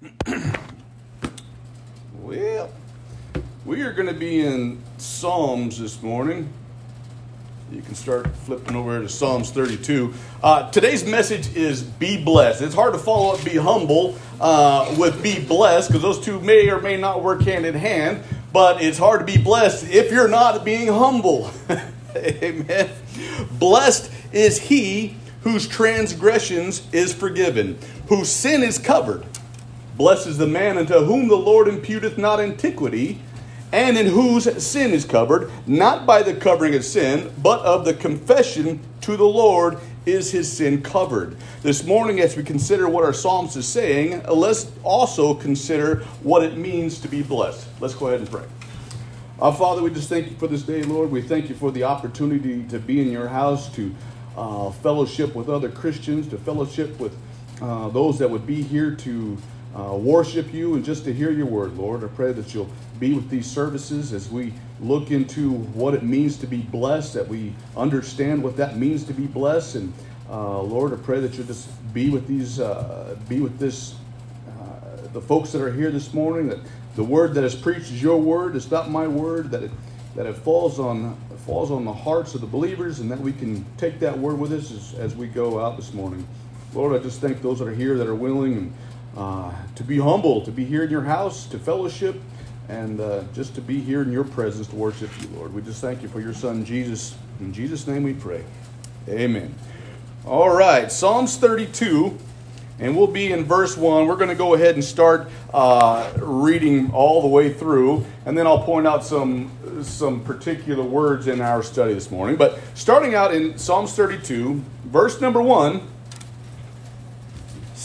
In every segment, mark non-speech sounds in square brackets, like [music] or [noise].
[clears throat] well, we are going to be in Psalms this morning. You can start flipping over to Psalms 32. Uh, today's message is be blessed. It's hard to follow up be humble uh, with be blessed because those two may or may not work hand in hand, but it's hard to be blessed if you're not being humble. [laughs] Amen. Blessed is he whose transgressions is forgiven, whose sin is covered. Blessed is the man unto whom the Lord imputeth not iniquity, and in whose sin is covered, not by the covering of sin, but of the confession to the Lord is his sin covered. This morning, as we consider what our Psalms is saying, let's also consider what it means to be blessed. Let's go ahead and pray. Our Father, we just thank you for this day, Lord. We thank you for the opportunity to be in your house, to uh, fellowship with other Christians, to fellowship with uh, those that would be here to uh, worship you and just to hear your word, Lord. I pray that you'll be with these services as we look into what it means to be blessed, that we understand what that means to be blessed. And uh, Lord, I pray that you'll just be with these, uh, be with this, uh, the folks that are here this morning, that the word that is preached is your word, it's not my word, that it, that it falls on falls on the hearts of the believers and that we can take that word with us as, as we go out this morning. Lord, I just thank those that are here that are willing and uh, to be humble, to be here in your house, to fellowship, and uh, just to be here in your presence to worship you, Lord. We just thank you for your son, Jesus. In Jesus' name we pray. Amen. All right, Psalms 32 and we'll be in verse 1. We're going to go ahead and start uh, reading all the way through, and then I'll point out some, some particular words in our study this morning. But starting out in Psalms 32, verse number 1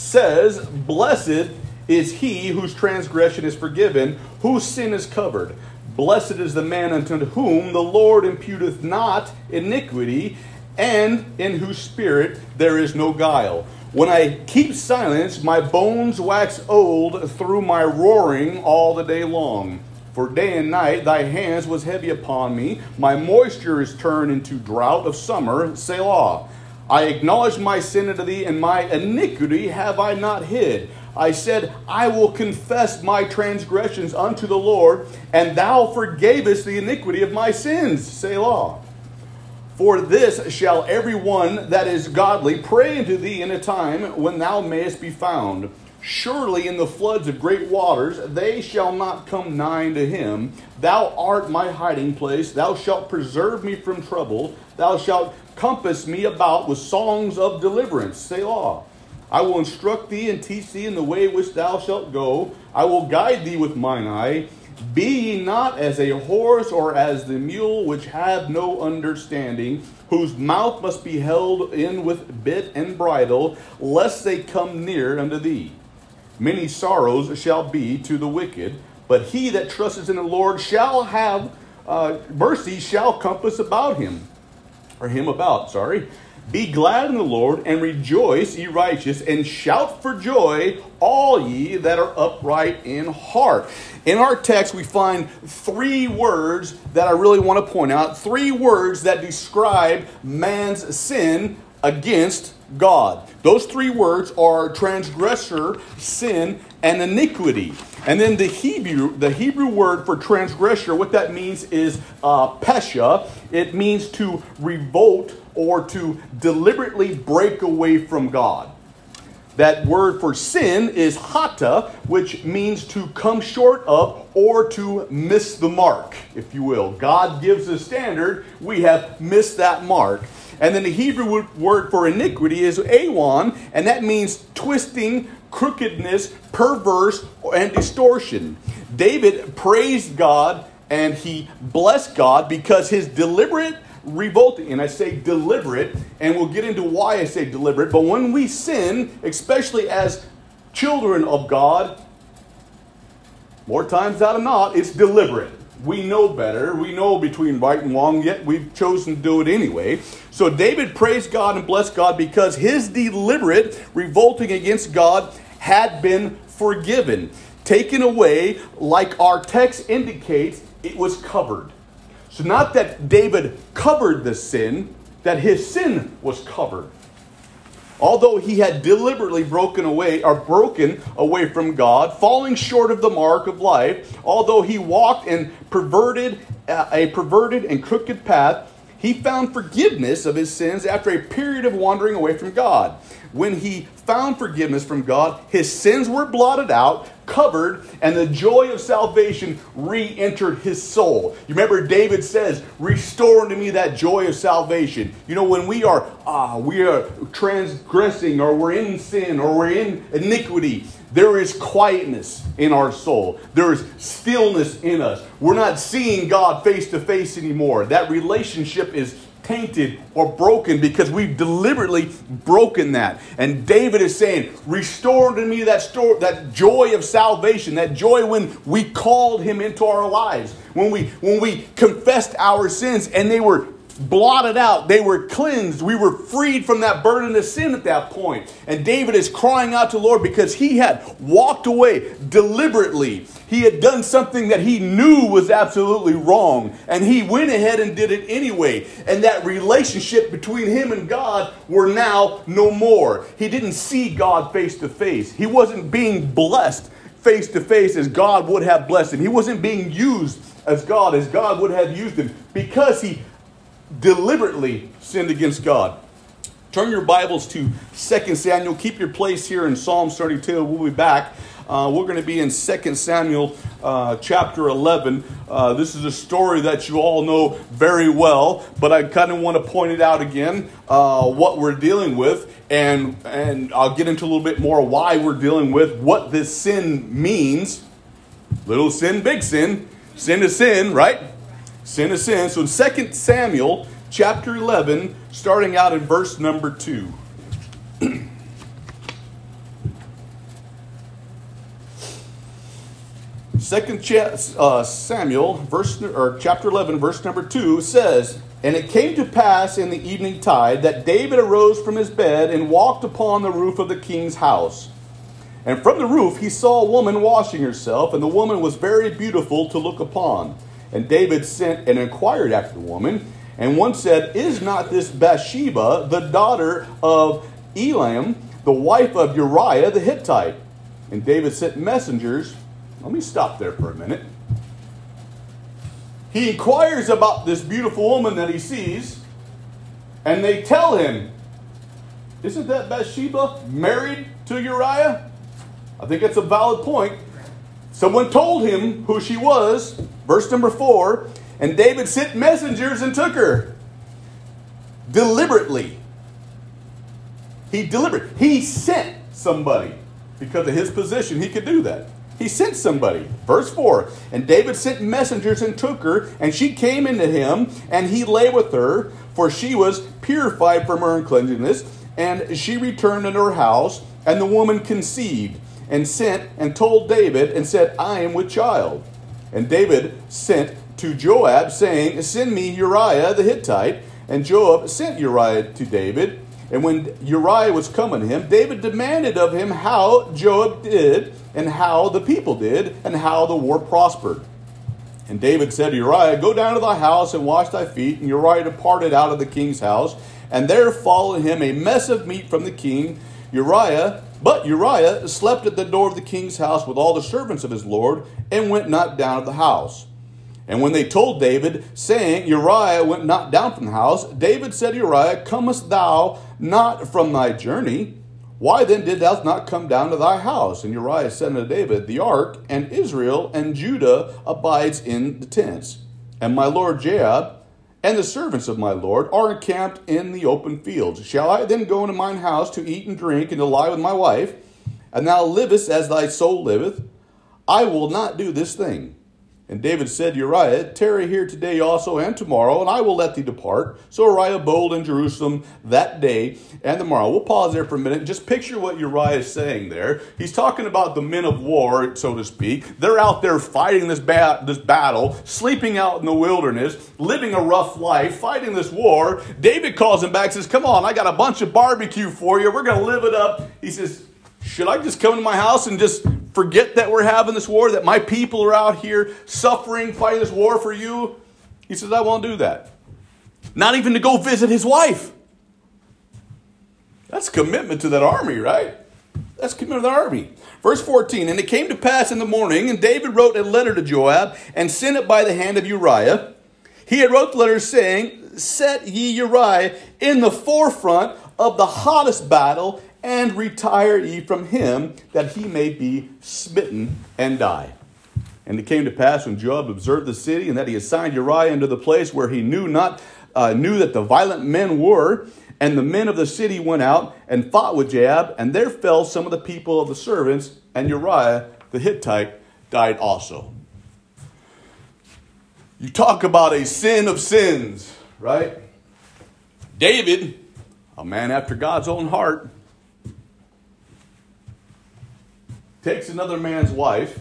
says, Blessed is he whose transgression is forgiven, whose sin is covered. Blessed is the man unto whom the Lord imputeth not iniquity, and in whose spirit there is no guile. When I keep silence, my bones wax old through my roaring all the day long. For day and night thy hands was heavy upon me. My moisture is turned into drought of summer. Selah. I acknowledge my sin unto thee, and my iniquity have I not hid. I said, I will confess my transgressions unto the Lord, and thou forgavest the iniquity of my sins. Selah. For this shall every one that is godly pray unto thee in a time when thou mayest be found. Surely in the floods of great waters they shall not come nigh to him. Thou art my hiding place. Thou shalt preserve me from trouble. Thou shalt compass me about with songs of deliverance. Selah. I will instruct thee and teach thee in the way which thou shalt go. I will guide thee with mine eye. Be ye not as a horse or as the mule which have no understanding, whose mouth must be held in with bit and bridle, lest they come near unto thee. Many sorrows shall be to the wicked, but he that trusteth in the Lord shall have uh, mercy shall compass about him, or him about, sorry. Be glad in the Lord and rejoice, ye righteous, and shout for joy, all ye that are upright in heart. In our text, we find three words that I really want to point out. Three words that describe man's sin against God. Those three words are transgressor, sin, and iniquity. And then the Hebrew, the Hebrew word for transgressor, what that means is uh, pesha. It means to revolt or to deliberately break away from God. That word for sin is hata, which means to come short of or to miss the mark, if you will. God gives a standard, we have missed that mark. And then the Hebrew word for iniquity is awan, and that means twisting, crookedness, perverse, and distortion. David praised God and he blessed God because his deliberate revolting. And I say deliberate, and we'll get into why I say deliberate. But when we sin, especially as children of God, more times than not, it's deliberate. We know better. We know between right and wrong, yet we've chosen to do it anyway. So David praised God and blessed God because his deliberate revolting against God had been forgiven. Taken away, like our text indicates, it was covered. So, not that David covered the sin, that his sin was covered. Although he had deliberately broken away or broken away from God, falling short of the mark of life, although he walked in perverted uh, a perverted and crooked path, he found forgiveness of his sins after a period of wandering away from God. When he found forgiveness from God, his sins were blotted out, covered, and the joy of salvation re entered his soul. You remember David says, Restore unto me that joy of salvation. You know, when we are, ah, we are transgressing, or we're in sin, or we're in iniquity, there is quietness in our soul. There is stillness in us. We're not seeing God face to face anymore. That relationship is tainted or broken because we've deliberately broken that. And David is saying, Restore to me that, that joy of salvation, that joy when we called him into our lives, when we, when we confessed our sins and they were blotted out. They were cleansed. We were freed from that burden of sin at that point. And David is crying out to Lord because he had walked away deliberately. He had done something that he knew was absolutely wrong. And he went ahead and did it anyway. And that relationship between him and God were now no more. He didn't see God face to face. He wasn't being blessed face to face as God would have blessed him. He wasn't being used as God as God would have used him because he deliberately sinned against God. Turn your Bibles to 2 Samuel. Keep your place here in Psalms 32. We'll be back. Uh, we're going to be in 2 Samuel uh, chapter 11. Uh, this is a story that you all know very well, but I kind of want to point it out again uh, what we're dealing with, and, and I'll get into a little bit more why we're dealing with what this sin means. Little sin, big sin. Sin is sin, right? Sin is sin. So in 2 Samuel chapter 11, starting out in verse number 2. [clears throat] Second uh, Samuel, verse or chapter eleven, verse number two says, "And it came to pass in the evening tide that David arose from his bed and walked upon the roof of the king's house. And from the roof he saw a woman washing herself, and the woman was very beautiful to look upon. And David sent and inquired after the woman. And one said, Is not this Bathsheba the daughter of Elam, the wife of Uriah the Hittite? And David sent messengers. Let me stop there for a minute. He inquires about this beautiful woman that he sees, and they tell him, Isn't that Bathsheba married to Uriah? I think that's a valid point. Someone told him who she was, verse number four, and David sent messengers and took her deliberately. He delivered. He sent somebody because of his position. He could do that. He sent somebody. Verse 4 And David sent messengers and took her, and she came into him, and he lay with her, for she was purified from her uncleanness. And she returned into her house, and the woman conceived and sent and told David and said, I am with child. And David sent to Joab, saying, Send me Uriah the Hittite. And Joab sent Uriah to David. And when Uriah was coming to him, David demanded of him how Joab did, and how the people did, and how the war prospered. And David said to Uriah, Go down to thy house and wash thy feet. And Uriah departed out of the king's house. And there followed him a mess of meat from the king. Uriah but Uriah slept at the door of the king's house with all the servants of his lord, and went not down of the house. And when they told David, saying, Uriah went not down from the house, David said to Uriah, Comest thou not from thy journey? Why then did thou not come down to thy house? And Uriah said unto David, The ark and Israel and Judah abides in the tents. And my lord Joab and the servants of my Lord are encamped in the open fields. Shall I then go into mine house to eat and drink and to lie with my wife? And thou livest as thy soul liveth? I will not do this thing. And David said Uriah, Tarry here today also and tomorrow, and I will let thee depart. So Uriah abode in Jerusalem that day and the morrow. We'll pause there for a minute. Just picture what Uriah is saying there. He's talking about the men of war, so to speak. They're out there fighting this, ba- this battle, sleeping out in the wilderness, living a rough life, fighting this war. David calls him back says, Come on, I got a bunch of barbecue for you. We're going to live it up. He says, Should I just come to my house and just forget that we're having this war, that my people are out here suffering, fighting this war for you? He says, I won't do that. Not even to go visit his wife. That's commitment to that army, right? That's commitment to the army. Verse 14, and it came to pass in the morning, and David wrote a letter to Joab and sent it by the hand of Uriah. He had wrote the letter saying, Set ye Uriah in the forefront of the hottest battle, and retire ye from him, that he may be smitten and die. And it came to pass when Joab observed the city, and that he assigned Uriah into the place where he knew not uh, knew that the violent men were, and the men of the city went out and fought with Joab, and there fell some of the people of the servants, and Uriah the Hittite died also. You talk about a sin of sins, right? David, a man after God's own heart, takes another man's wife,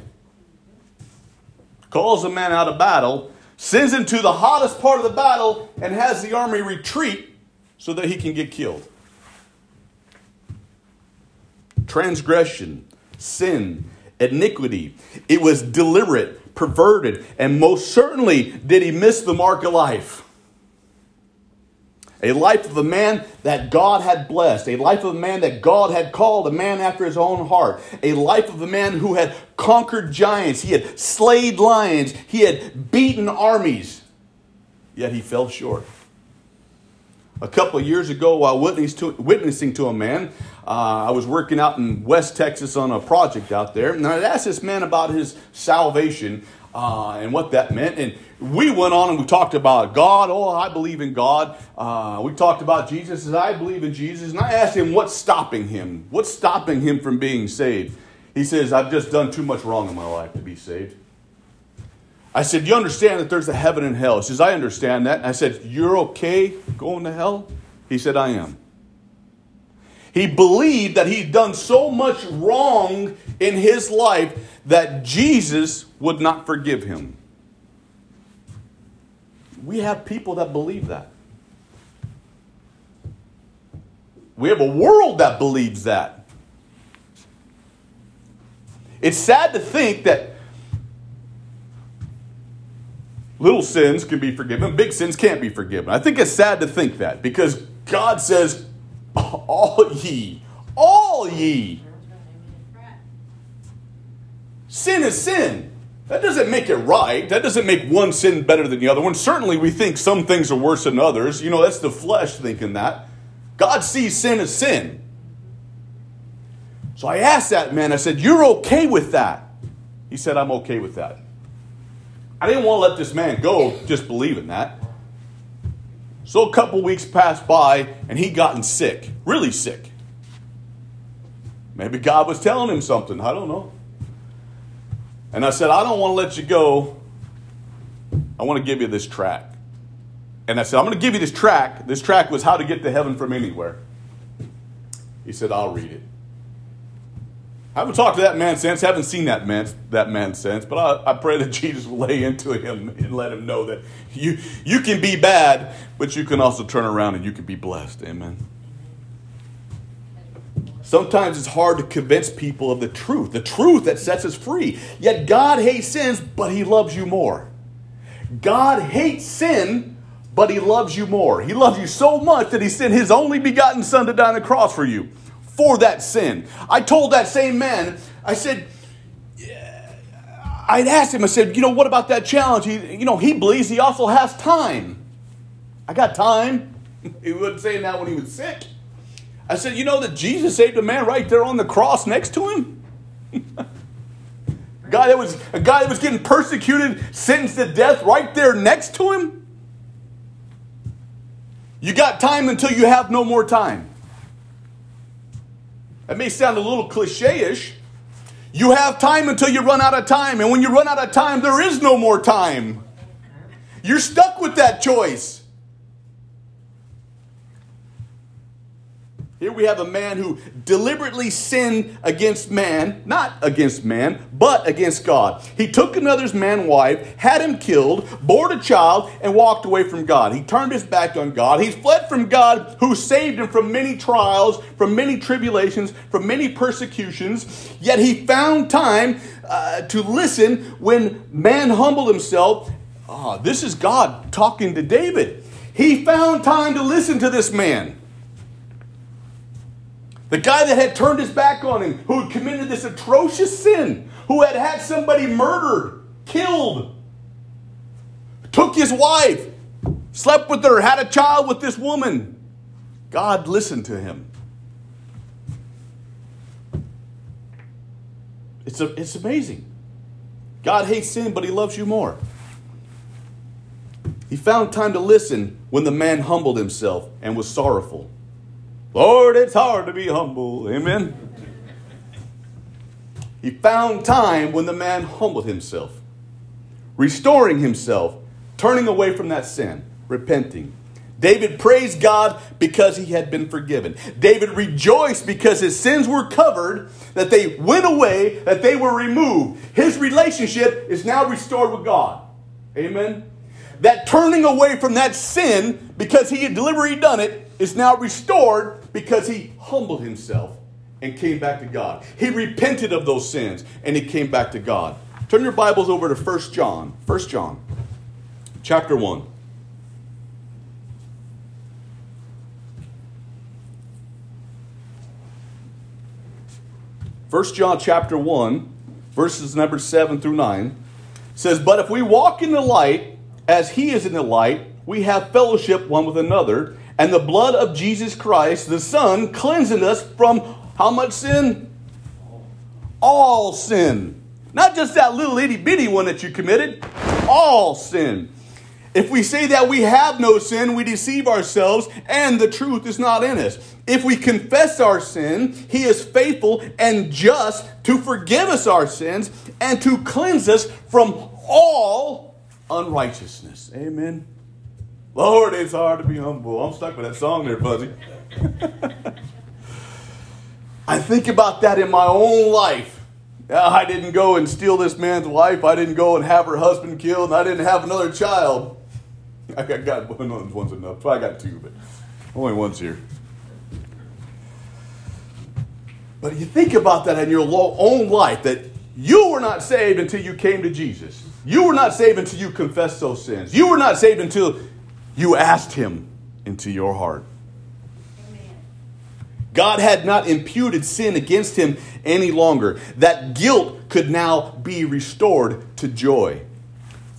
calls a man out of battle, sends him to the hottest part of the battle, and has the army retreat so that he can get killed. Transgression, sin, iniquity. It was deliberate, perverted, and most certainly did he miss the mark of life. A life of a man that God had blessed, a life of a man that God had called a man after his own heart, a life of a man who had conquered giants, he had slayed lions, he had beaten armies, yet he fell short a couple of years ago while witnessing to a man. Uh, I was working out in West Texas on a project out there, and I asked this man about his salvation uh, and what that meant. And we went on and we talked about God. Oh, I believe in God. Uh, we talked about Jesus. I believe in Jesus. And I asked him, what's stopping him? What's stopping him from being saved? He says, I've just done too much wrong in my life to be saved. I said, You understand that there's a heaven and hell? He says, I understand that. I said, You're okay going to hell? He said, I am. He believed that he'd done so much wrong in his life that Jesus would not forgive him. We have people that believe that. We have a world that believes that. It's sad to think that Little sins can be forgiven, big sins can't be forgiven. I think it's sad to think that because God says, All ye, all ye. Sin is sin. That doesn't make it right. That doesn't make one sin better than the other one. Certainly, we think some things are worse than others. You know, that's the flesh thinking that. God sees sin as sin. So I asked that man, I said, You're okay with that? He said, I'm okay with that. I didn't want to let this man go just believing that. So a couple weeks passed by and he gotten sick, really sick. Maybe God was telling him something, I don't know. And I said, I don't want to let you go. I want to give you this track. And I said, I'm going to give you this track. This track was How to Get to Heaven from Anywhere. He said, I'll read it. I haven't talked to that man since, haven't seen that man, that man since, but I, I pray that [laughs] Jesus will lay into him and let him know that you, you can be bad, but you can also turn around and you can be blessed. Amen. Sometimes it's hard to convince people of the truth, the truth that sets us free. Yet God hates sins, but He loves you more. God hates sin, but He loves you more. He loves you so much that He sent His only begotten Son to die on the cross for you for that sin. I told that same man, I said, I'd asked him, I said, you know, what about that challenge? He, you know, he believes he also has time. I got time. [laughs] He wasn't saying that when he was sick. I said, you know that Jesus saved a man right there on the cross next to him? [laughs] a guy that was a guy that was getting persecuted, sentenced to death right there next to him? You got time until you have no more time. That may sound a little cliche ish. You have time until you run out of time. And when you run out of time, there is no more time. You're stuck with that choice. Here we have a man who deliberately sinned against man, not against man, but against God. He took another's man wife, had him killed, bore a child, and walked away from God. He turned his back on God. He fled from God who saved him from many trials, from many tribulations, from many persecutions. Yet he found time uh, to listen when man humbled himself. Oh, this is God talking to David. He found time to listen to this man. The guy that had turned his back on him, who had committed this atrocious sin, who had had somebody murdered, killed, took his wife, slept with her, had a child with this woman. God listened to him. It's, a, it's amazing. God hates sin, but he loves you more. He found time to listen when the man humbled himself and was sorrowful. Lord, it's hard to be humble. Amen. He found time when the man humbled himself, restoring himself, turning away from that sin, repenting. David praised God because he had been forgiven. David rejoiced because his sins were covered, that they went away, that they were removed. His relationship is now restored with God. Amen. That turning away from that sin because he had deliberately done it is now restored because he humbled himself and came back to God. He repented of those sins and he came back to God. Turn your Bibles over to 1 John. 1 John chapter 1. 1 John chapter 1, verses number 7 through 9 says, But if we walk in the light as he is in the light, we have fellowship one with another, and the blood of Jesus Christ, the Son, cleansing us from how much sin? All sin. Not just that little itty bitty one that you committed, all sin. If we say that we have no sin, we deceive ourselves and the truth is not in us. If we confess our sin, he is faithful and just to forgive us our sins and to cleanse us from all unrighteousness. Amen. Lord, it's hard to be humble. I'm stuck with that song there, Fuzzy. [laughs] I think about that in my own life. I didn't go and steal this man's wife. I didn't go and have her husband killed. I didn't have another child. I got, one of one's enough. I got two, but only one's here. But you think about that in your own life that you were not saved until you came to Jesus. You were not saved until you confessed those sins. You were not saved until you asked Him into your heart. God had not imputed sin against him any longer. That guilt could now be restored to joy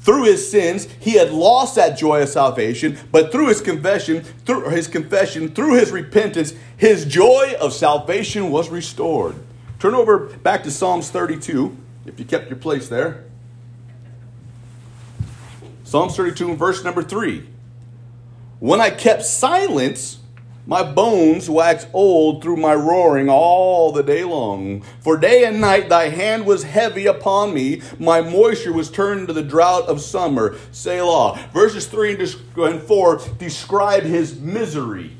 through his sins, he had lost that joy of salvation, but through his confession, through his confession, through his repentance, his joy of salvation was restored. Turn over back to Psalms 32, if you kept your place there. Psalms 32, verse number 3. When I kept silence, my bones waxed old through my roaring all the day long. For day and night thy hand was heavy upon me. My moisture was turned to the drought of summer. Selah. Verses 3 and 4 describe his misery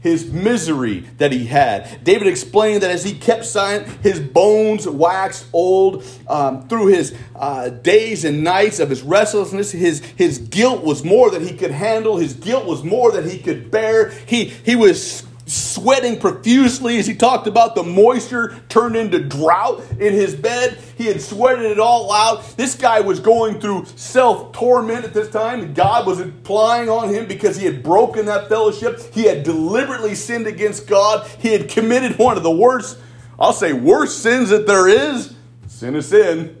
his misery that he had. David explained that as he kept silent, his bones waxed old um, through his uh, days and nights of his restlessness. His, his guilt was more than he could handle, his guilt was more than he could bear. He, he was sweating profusely as he talked about the moisture turned into drought in his bed. He had sweated it all out. This guy was going through self torment at this time. God was applying on him because he had broken that fellowship. He had deliberately sinned against God. He had committed one of the worst, I'll say, worst sins that there is sin is sin.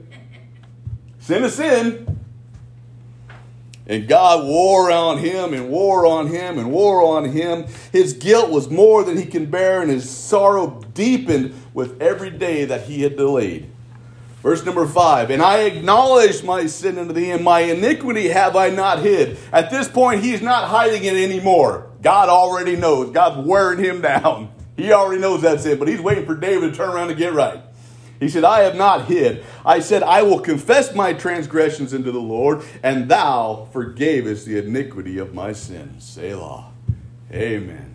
Sin is sin. And God wore on him and wore on him and wore on him. His guilt was more than he can bear, and his sorrow deepened with every day that he had delayed. Verse number five, and I acknowledge my sin unto thee, and my iniquity have I not hid. At this point, he's not hiding it anymore. God already knows. God's wearing him down. He already knows that's it, but he's waiting for David to turn around and get right. He said, I have not hid. I said, I will confess my transgressions unto the Lord, and thou forgavest the iniquity of my sins. Selah. Amen.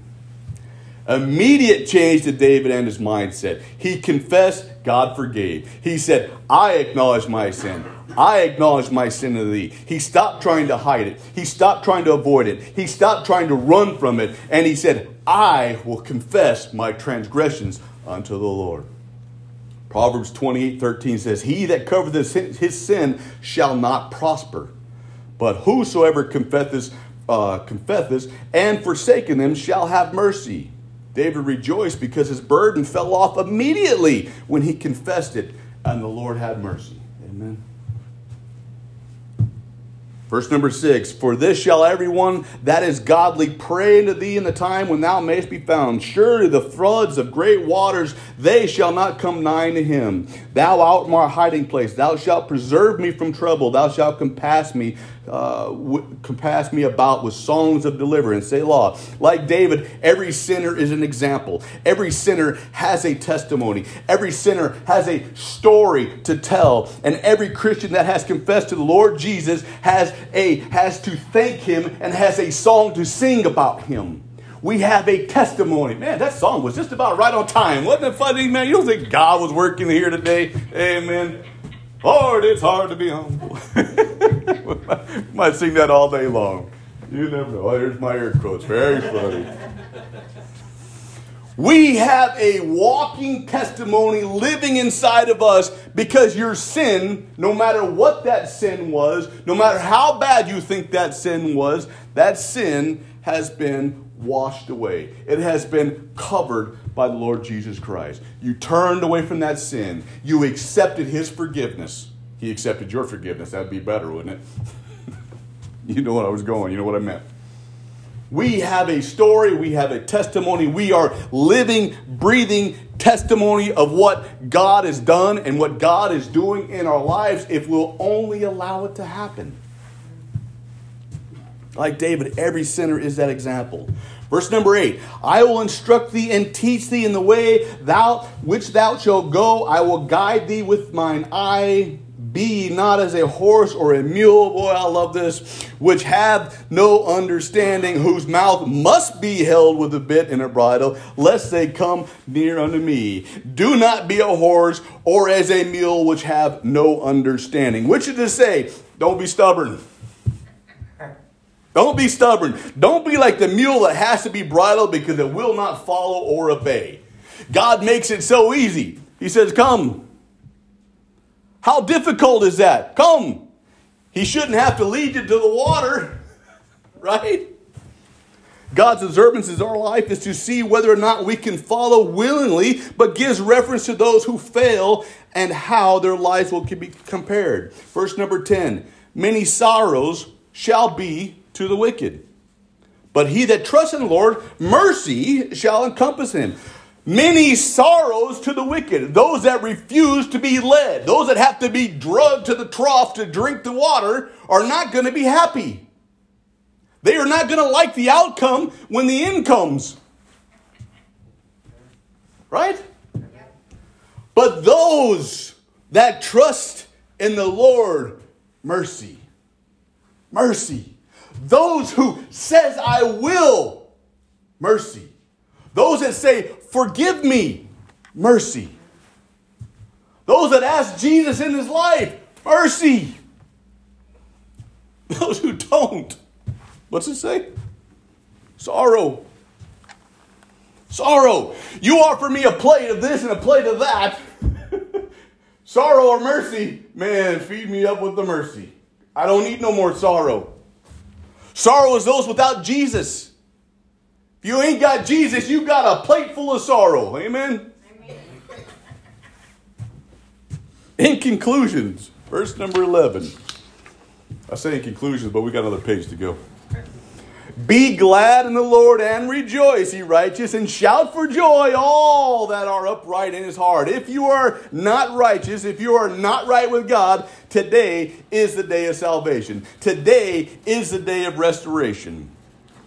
Immediate change to David and his mindset. He confessed, God forgave. He said, I acknowledge my sin. I acknowledge my sin to thee. He stopped trying to hide it. He stopped trying to avoid it. He stopped trying to run from it. And he said, I will confess my transgressions unto the Lord. Proverbs 28 13 says, He that covereth his sin shall not prosper, but whosoever confesseth, uh, confesseth and forsaken them shall have mercy. David rejoiced because his burden fell off immediately when he confessed it, and the Lord had mercy. Amen. Verse number six For this shall everyone that is godly pray unto thee in the time when thou mayest be found. Surely the floods of great waters, they shall not come nigh to him. Thou art my hiding place. Thou shalt preserve me from trouble. Thou shalt compass me uh, compass me about with songs of deliverance. Selah. Like David, every sinner is an example. Every sinner has a testimony. Every sinner has a story to tell. And every Christian that has confessed to the Lord Jesus has a has to thank him and has a song to sing about him. We have a testimony. Man, that song was just about right on time. Wasn't it funny, man? You don't think God was working here today? Amen. Lord, it's hard to be humble. [laughs] Might sing that all day long. You never know. Oh, here's my air quotes. Very funny. We have a walking testimony living inside of us because your sin, no matter what that sin was, no matter how bad you think that sin was, that sin has been washed away. It has been covered by the Lord Jesus Christ. You turned away from that sin. You accepted his forgiveness. He accepted your forgiveness. That'd be better, wouldn't it? [laughs] you know what I was going. You know what I meant. We have a story, we have a testimony. We are living, breathing testimony of what God has done and what God is doing in our lives if we'll only allow it to happen. Like David, every sinner is that example. Verse number 8 I will instruct thee and teach thee in the way thou which thou shalt go. I will guide thee with mine eye. Be not as a horse or a mule, boy, I love this, which have no understanding, whose mouth must be held with a bit and a bridle, lest they come near unto me. Do not be a horse or as a mule, which have no understanding. Which is to say, don't be stubborn. Don't be stubborn. Don't be like the mule that has to be bridled because it will not follow or obey. God makes it so easy. He says, Come. How difficult is that? Come. He shouldn't have to lead you to the water, [laughs] right? God's observance in our life is to see whether or not we can follow willingly, but gives reference to those who fail and how their lives will be compared. Verse number 10 Many sorrows shall be to the wicked. But he that trusts in the Lord, mercy shall encompass him. Many sorrows to the wicked, those that refuse to be led, those that have to be drugged to the trough to drink the water, are not going to be happy. They are not going to like the outcome when the end comes. Right? But those that trust in the Lord, mercy. Mercy. Those who says I will, mercy. Those that say forgive me, mercy. Those that ask Jesus in his life, mercy. [laughs] Those who don't, what's it say? Sorrow. Sorrow. You offer me a plate of this and a plate of that. [laughs] sorrow or mercy, man, feed me up with the mercy. I don't need no more sorrow. Sorrow is those without Jesus. If you ain't got Jesus, you got a plate full of sorrow. Amen? Amen. In conclusions, verse number 11. I say in conclusions, but we got another page to go. Be glad in the Lord and rejoice, ye righteous, and shout for joy, all that are upright in his heart. If you are not righteous, if you are not right with God, today is the day of salvation. Today is the day of restoration.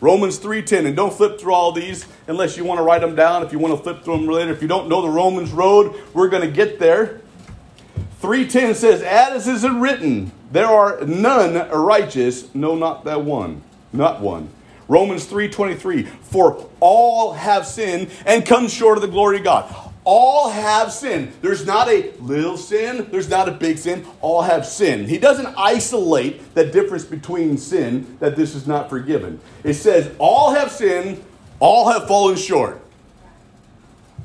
Romans 3:10 and don't flip through all these unless you want to write them down if you want to flip through them later if you don't know the Romans road we're going to get there 3:10 says as is it written there are none righteous no not that one not one Romans 3:23 for all have sinned and come short of the glory of God. All have sinned. There's not a little sin, there's not a big sin. All have sinned. He doesn't isolate the difference between sin that this is not forgiven. It says all have sinned, all have fallen short.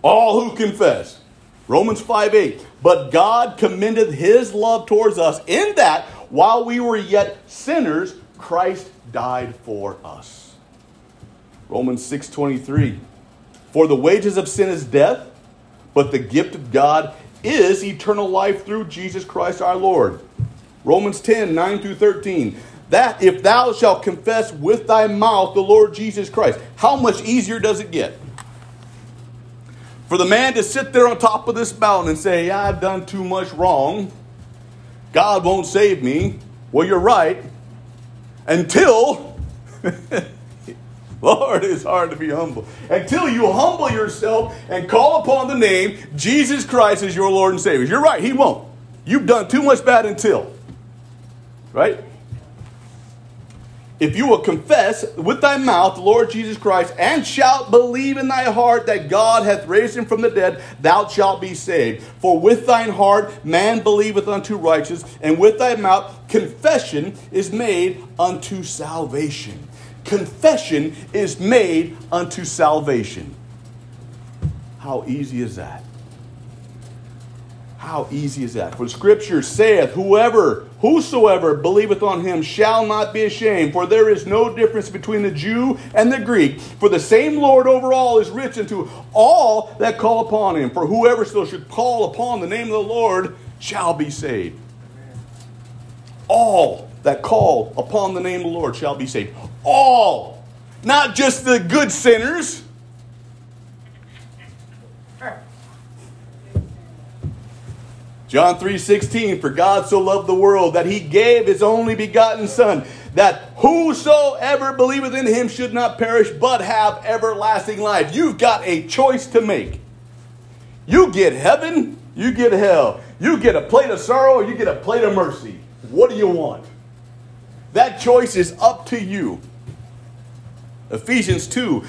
All who confess. Romans 5 8. But God commended his love towards us in that while we were yet sinners, Christ died for us. Romans 6:23 For the wages of sin is death, but the gift of God is eternal life through Jesus Christ our Lord. Romans 10 9 through 13. That if thou shalt confess with thy mouth the Lord Jesus Christ, how much easier does it get? For the man to sit there on top of this mountain and say, I've done too much wrong, God won't save me. Well, you're right. Until, [laughs] Lord, it's hard to be humble. Until you humble yourself and call upon the name Jesus Christ as your Lord and Savior. You're right, He won't. You've done too much bad until. Right? If you will confess with thy mouth the Lord Jesus Christ and shalt believe in thy heart that God hath raised him from the dead, thou shalt be saved. For with thine heart man believeth unto righteousness, and with thy mouth confession is made unto salvation. Confession is made unto salvation. How easy is that? How easy is that? For scripture saith, Whoever, whosoever believeth on him shall not be ashamed, for there is no difference between the Jew and the Greek. For the same Lord over all is rich unto all that call upon him. For whoever still should call upon the name of the Lord shall be saved. All that call upon the name of the Lord shall be saved. All. Not just the good sinners John 3:16 For God so loved the world that he gave his only begotten son that whosoever believeth in him should not perish but have everlasting life. You've got a choice to make. You get heaven, you get hell. You get a plate of sorrow or you get a plate of mercy. What do you want? That choice is up to you. Ephesians 2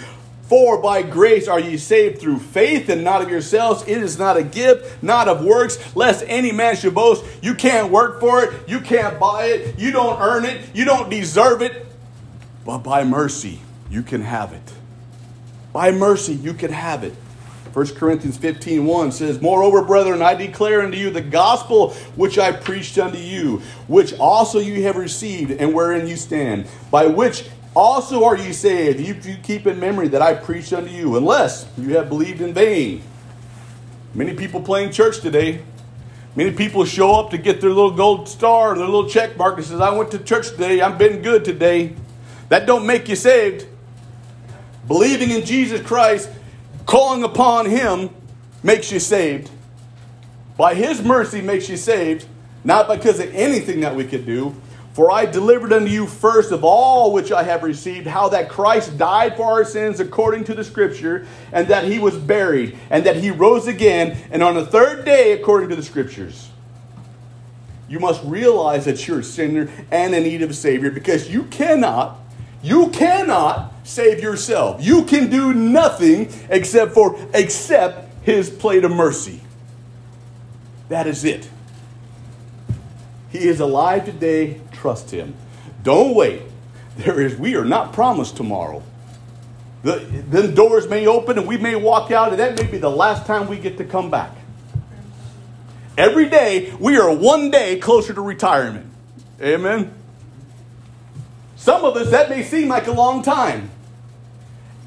for by grace are ye saved through faith and not of yourselves. It is not a gift, not of works, lest any man should boast. You can't work for it. You can't buy it. You don't earn it. You don't deserve it. But by mercy, you can have it. By mercy, you can have it. 1 Corinthians 15 1 says, Moreover, brethren, I declare unto you the gospel which I preached unto you, which also you have received, and wherein you stand, by which also are you saved, if you keep in memory that I preached unto you, unless you have believed in vain. Many people playing church today. Many people show up to get their little gold star, their little check mark that says, I went to church today, I've been good today. That don't make you saved. Believing in Jesus Christ, calling upon Him, makes you saved. By His mercy makes you saved, not because of anything that we could do, for I delivered unto you first of all which I have received, how that Christ died for our sins according to the Scripture, and that he was buried, and that he rose again, and on the third day according to the Scriptures. You must realize that you're a sinner and in need of a Savior because you cannot, you cannot save yourself. You can do nothing except for accept his plate of mercy. That is it. He is alive today trust him. Don't wait. There is, we are not promised tomorrow. The, then doors may open and we may walk out, and that may be the last time we get to come back. Every day, we are one day closer to retirement. Amen. Some of us, that may seem like a long time.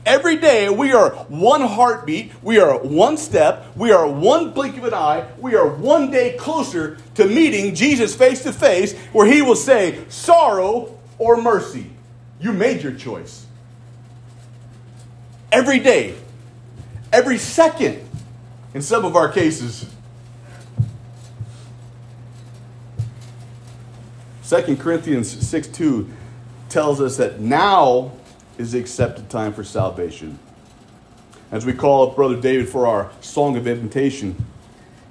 Every day we are one heartbeat, we are one step, we are one blink of an eye, we are one day closer to meeting Jesus face to face, where he will say, sorrow or mercy. You made your choice. Every day, every second, in some of our cases. 2 Corinthians 6 2 tells us that now is the accepted time for salvation. As we call up Brother David for our song of invitation,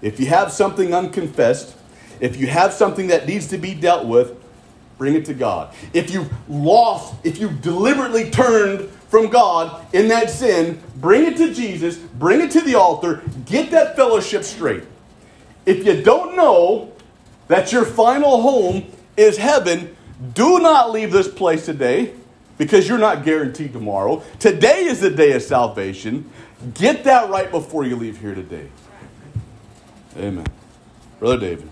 if you have something unconfessed, if you have something that needs to be dealt with, bring it to God. If you've lost, if you've deliberately turned from God in that sin, bring it to Jesus, bring it to the altar, get that fellowship straight. If you don't know that your final home is heaven, do not leave this place today because you're not guaranteed tomorrow. Today is the day of salvation. Get that right before you leave here today. Amen. Brother David.